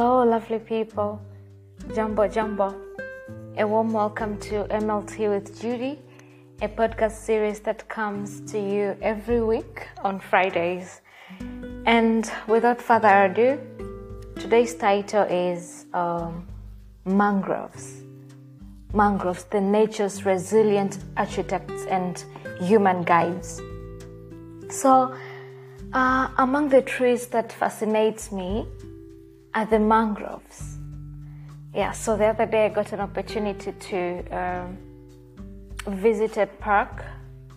Hello, lovely people. Jumbo, jumbo. A warm welcome to MLT with Judy, a podcast series that comes to you every week on Fridays. And without further ado, today's title is um, Mangroves. Mangroves, the nature's resilient architects and human guides. So, uh, among the trees that fascinates me are the mangroves. Yeah, so the other day I got an opportunity to um, visit a park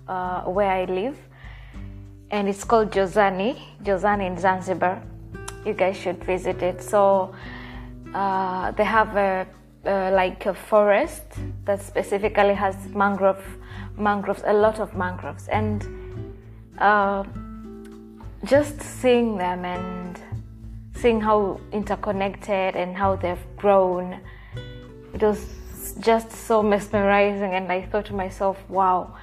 uh, where I live, and it's called Jozani, Jozani in Zanzibar. You guys should visit it. So uh, they have a, like a forest that specifically has mangrove, mangroves, a lot of mangroves, and uh, just seeing them and seeing how interconnected and how they've grown, it was just so mesmerizing. And I thought to myself, wow,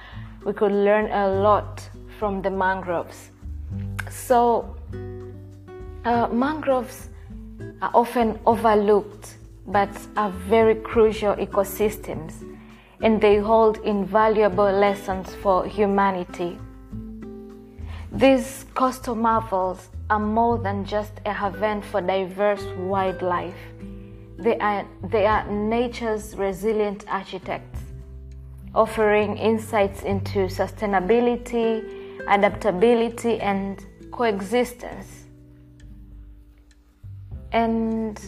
we could learn a lot from the mangroves. So, uh, mangroves are often overlooked but are very crucial ecosystems and they hold invaluable lessons for humanity. These coastal marvels are more than just a haven for diverse wildlife. They are, they are nature's resilient architects, offering insights into sustainability, adaptability, and coexistence. And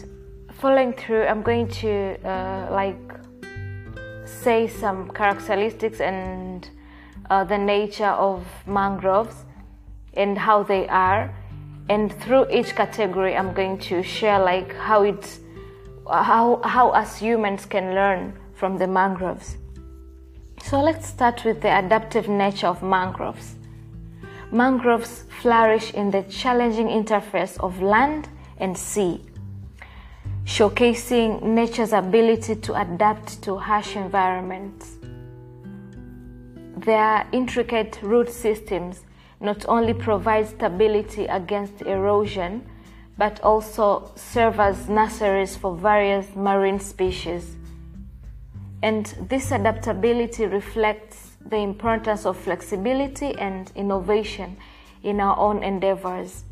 following through, I'm going to uh, like say some characteristics and uh, the nature of mangroves and how they are and through each category i'm going to share like how it how how as humans can learn from the mangroves. So let's start with the adaptive nature of mangroves. Mangroves flourish in the challenging interface of land and sea showcasing nature's ability to adapt to harsh environments. Their intricate root systems not only provide stability against erosion, but also serve as nurseries for various marine species. And this adaptability reflects the importance of flexibility and innovation in our own endeavors.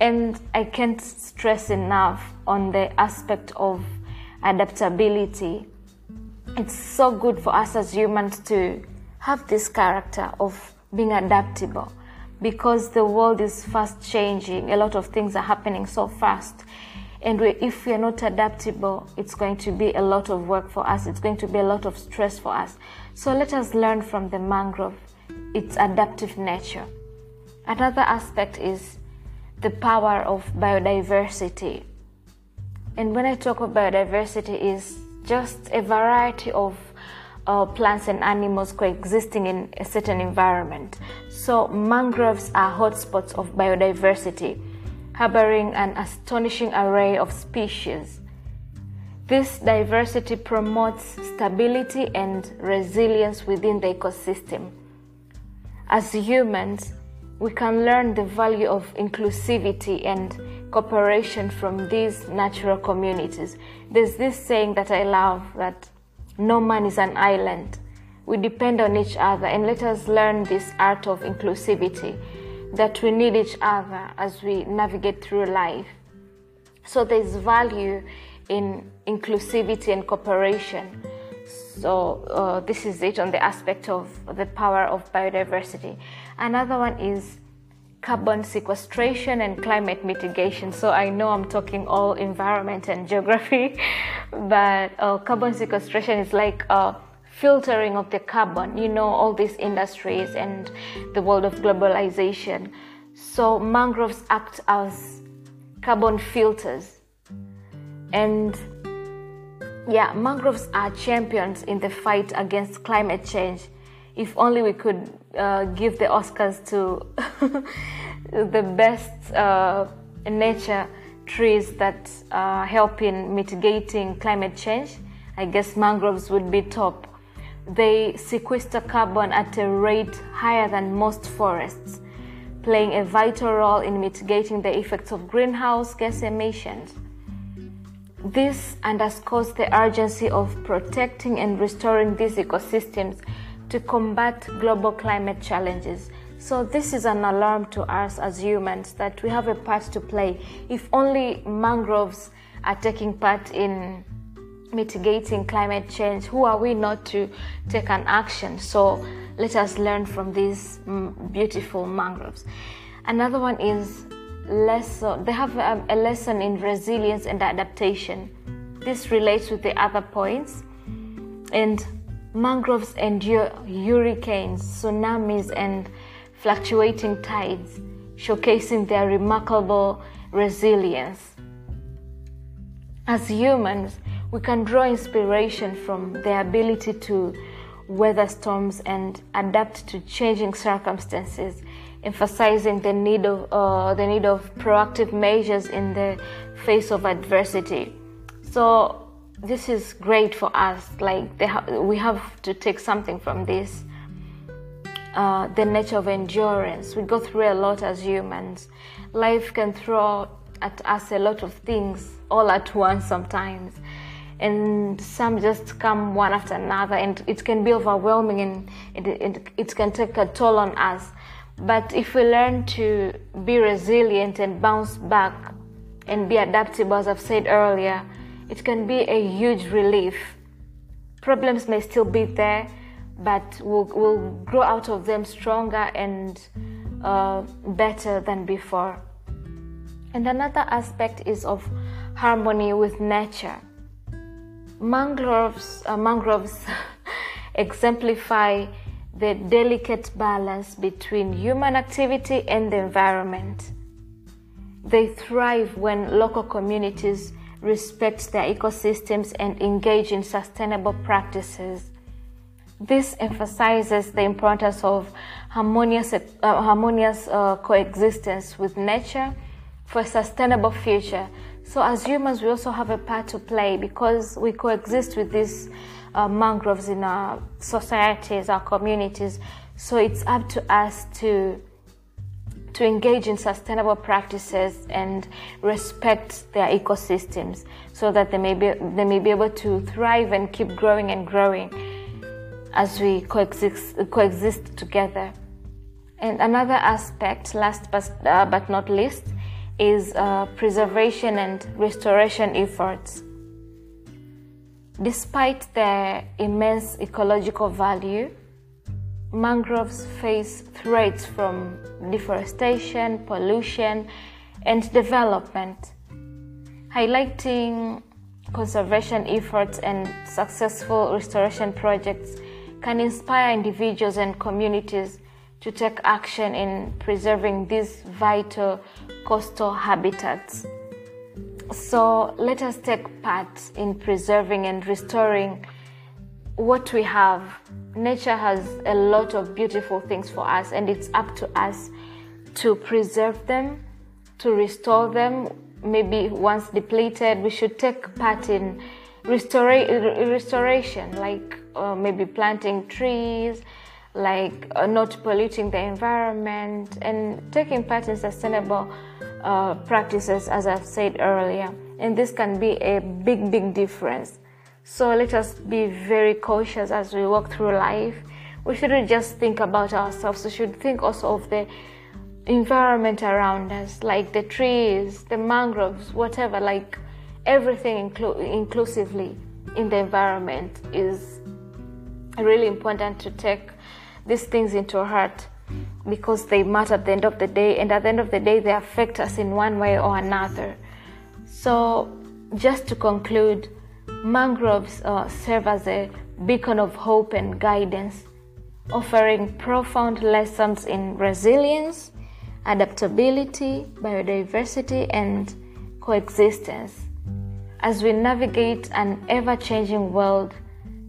And I can't stress enough on the aspect of adaptability. It's so good for us as humans to have this character of being adaptable because the world is fast changing. A lot of things are happening so fast. And we, if we are not adaptable, it's going to be a lot of work for us. It's going to be a lot of stress for us. So let us learn from the mangrove, its adaptive nature. Another aspect is the power of biodiversity. And when I talk of biodiversity, is just a variety of uh, plants and animals coexisting in a certain environment. So, mangroves are hotspots of biodiversity, harboring an astonishing array of species. This diversity promotes stability and resilience within the ecosystem. As humans, we can learn the value of inclusivity and cooperation from these natural communities. There's this saying that I love that no man is an island. We depend on each other, and let us learn this art of inclusivity that we need each other as we navigate through life. So there's value in inclusivity and cooperation. So uh, this is it on the aspect of the power of biodiversity. Another one is carbon sequestration and climate mitigation. So I know I'm talking all environment and geography, but uh, carbon sequestration is like uh, filtering of the carbon. You know, all these industries and the world of globalization. So mangroves act as carbon filters. And yeah, mangroves are champions in the fight against climate change. If only we could uh, give the Oscars to the best uh, nature trees that uh, help in mitigating climate change, I guess mangroves would be top. They sequester carbon at a rate higher than most forests, playing a vital role in mitigating the effects of greenhouse gas emissions. This underscores the urgency of protecting and restoring these ecosystems to combat global climate challenges. So, this is an alarm to us as humans that we have a part to play. If only mangroves are taking part in mitigating climate change, who are we not to take an action? So, let us learn from these mm, beautiful mangroves. Another one is lesson. They have a, a lesson in resilience and adaptation. This relates with the other points. And mangroves endure hurricanes, tsunamis, and fluctuating tides, showcasing their remarkable resilience. As humans, we can draw inspiration from their ability to weather storms and adapt to changing circumstances, emphasizing the need of uh, the need of proactive measures in the face of adversity. So this is great for us. Like ha- we have to take something from this. Uh, the nature of endurance. We go through a lot as humans. Life can throw at us a lot of things all at once sometimes and some just come one after another and it can be overwhelming and it, it, can take a toll on us but if we learn to be resilient and bounce back and be adaptable as i've said earlier it can be a huge relief. Problems may still be there but we'll, we'll grow out of them stronger and uh, better than before. And another aspect is of harmony with nature. Mangroves, uh, mangroves exemplify the delicate balance between human activity and the environment. They thrive when local communities respect their ecosystems and engage in sustainable practices. This emphasizes the importance of harmonious, uh, harmonious uh, coexistence with nature for a sustainable future so, as humans, we also have a part to play because we coexist with these uh, mangroves in our societies, our communities. So, it's up to us to to engage in sustainable practices and respect their ecosystems so that they may be they may be able to thrive and keep growing and growing as we coexist coexist together. And another aspect, last but, uh, but not least, is uh, preservation and restoration efforts. Despite their immense ecological value, mangroves face threats from deforestation, pollution, and development. Highlighting conservation efforts and successful restoration projects can inspire individuals and communities to take action in preserving these vital coastal habitats. So let us take part in preserving and restoring what we have. Nature has a lot of beautiful things for us, and it's up to us to preserve them, to restore them. Maybe once depleted, we should take part in restora- restoration, like uh, maybe planting trees, like uh, not polluting the environment, and taking part in sustainable uh, practices, as I've said earlier. And this can be a big, big difference. So let us be very cautious as we walk through life. We shouldn't just think about ourselves, we should think also of the environment around us, like the trees, the mangroves, whatever, like everything inclu- inclusively in the environment is really important to take these things into heart because they matter at the end of the day, and at the end of the day, they affect us in one way or another. So, just to conclude, mangroves uh, serve as a beacon of hope and guidance, offering profound lessons in resilience, adaptability, biodiversity, and coexistence. As we navigate an ever changing world,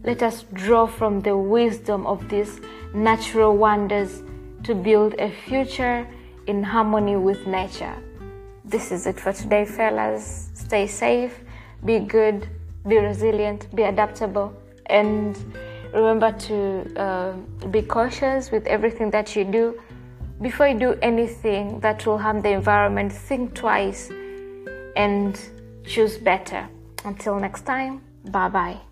let us draw from the wisdom of these natural wonders to build a future in harmony with nature. This is it for today, fellas. Stay safe, be good, be resilient, be adaptable, and remember to uh, be cautious with everything that you do. Before you do anything that will harm the environment, think twice and choose better. Until next time, bye bye.